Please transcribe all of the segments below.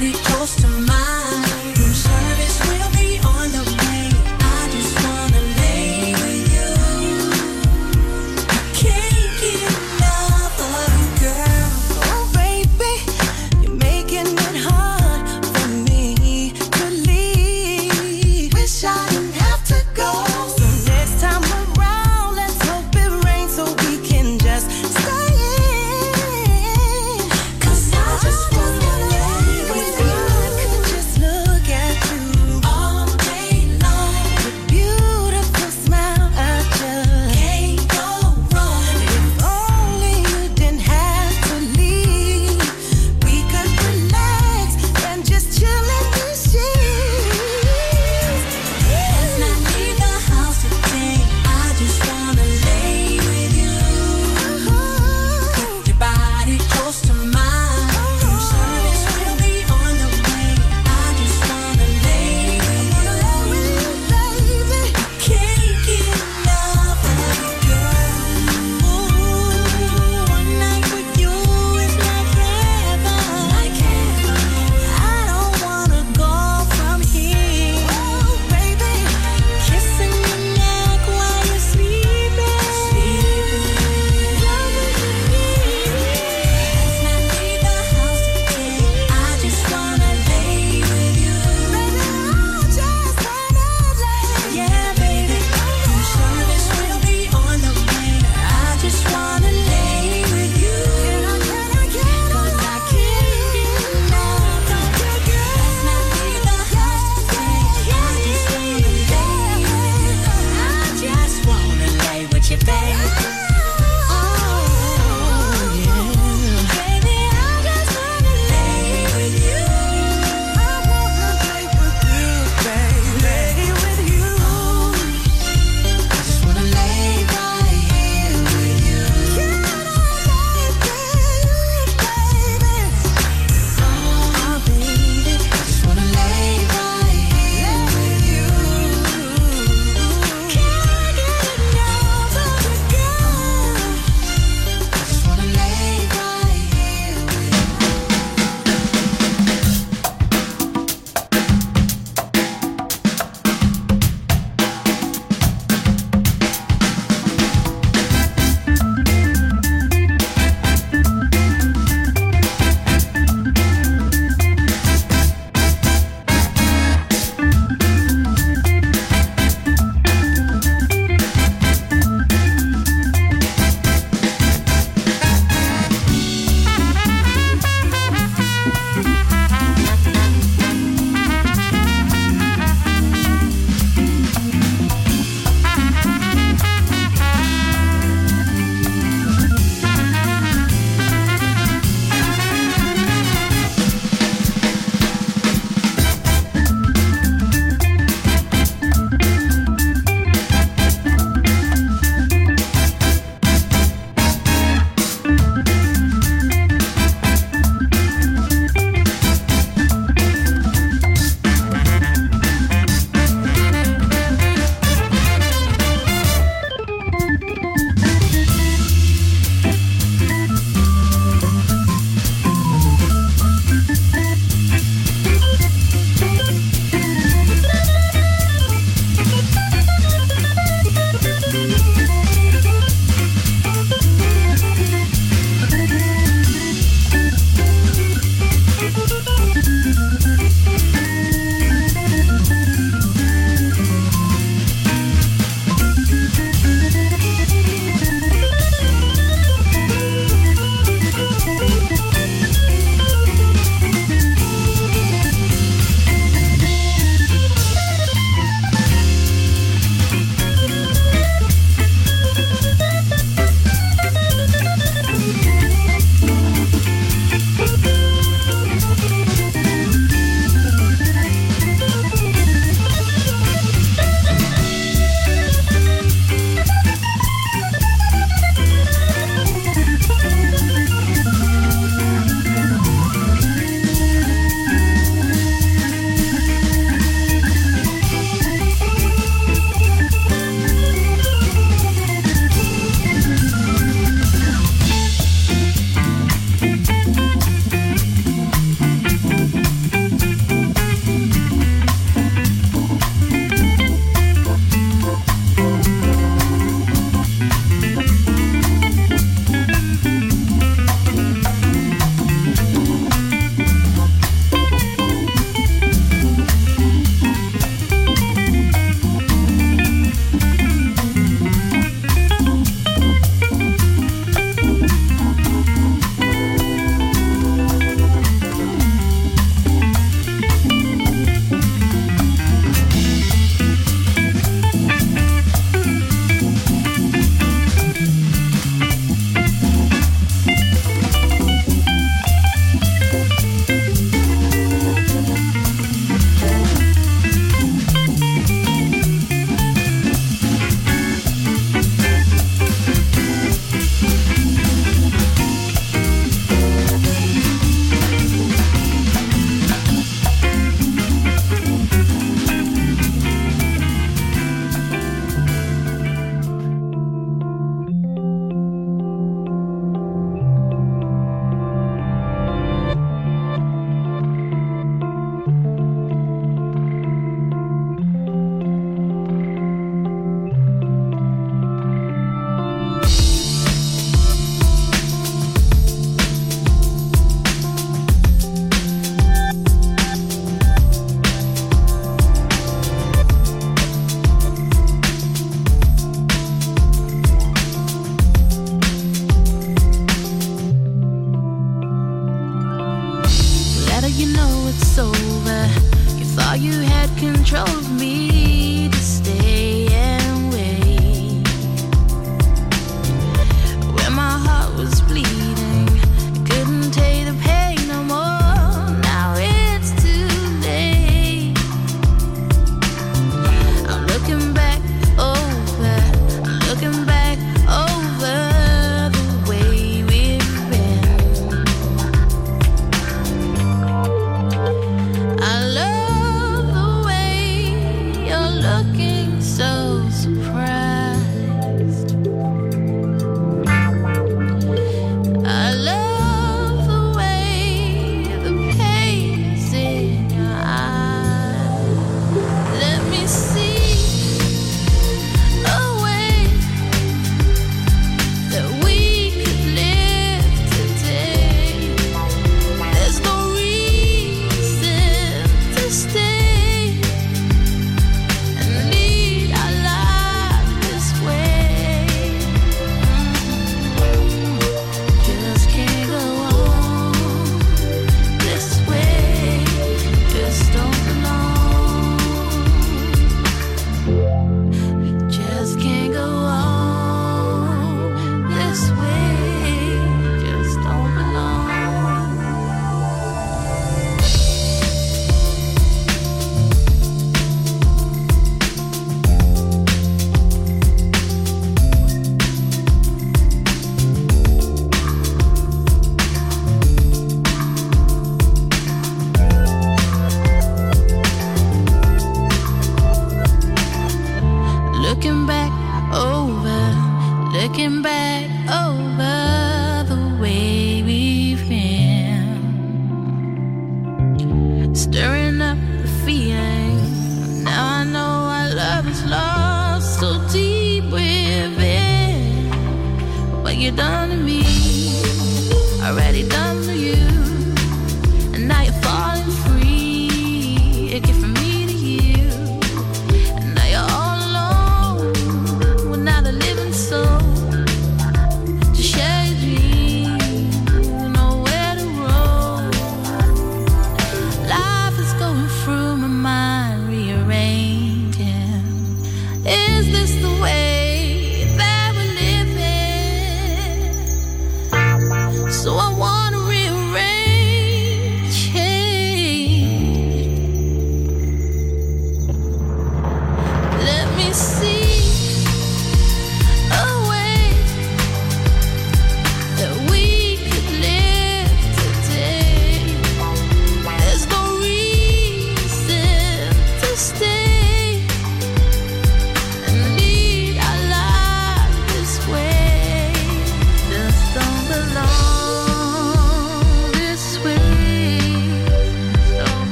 body.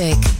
Music.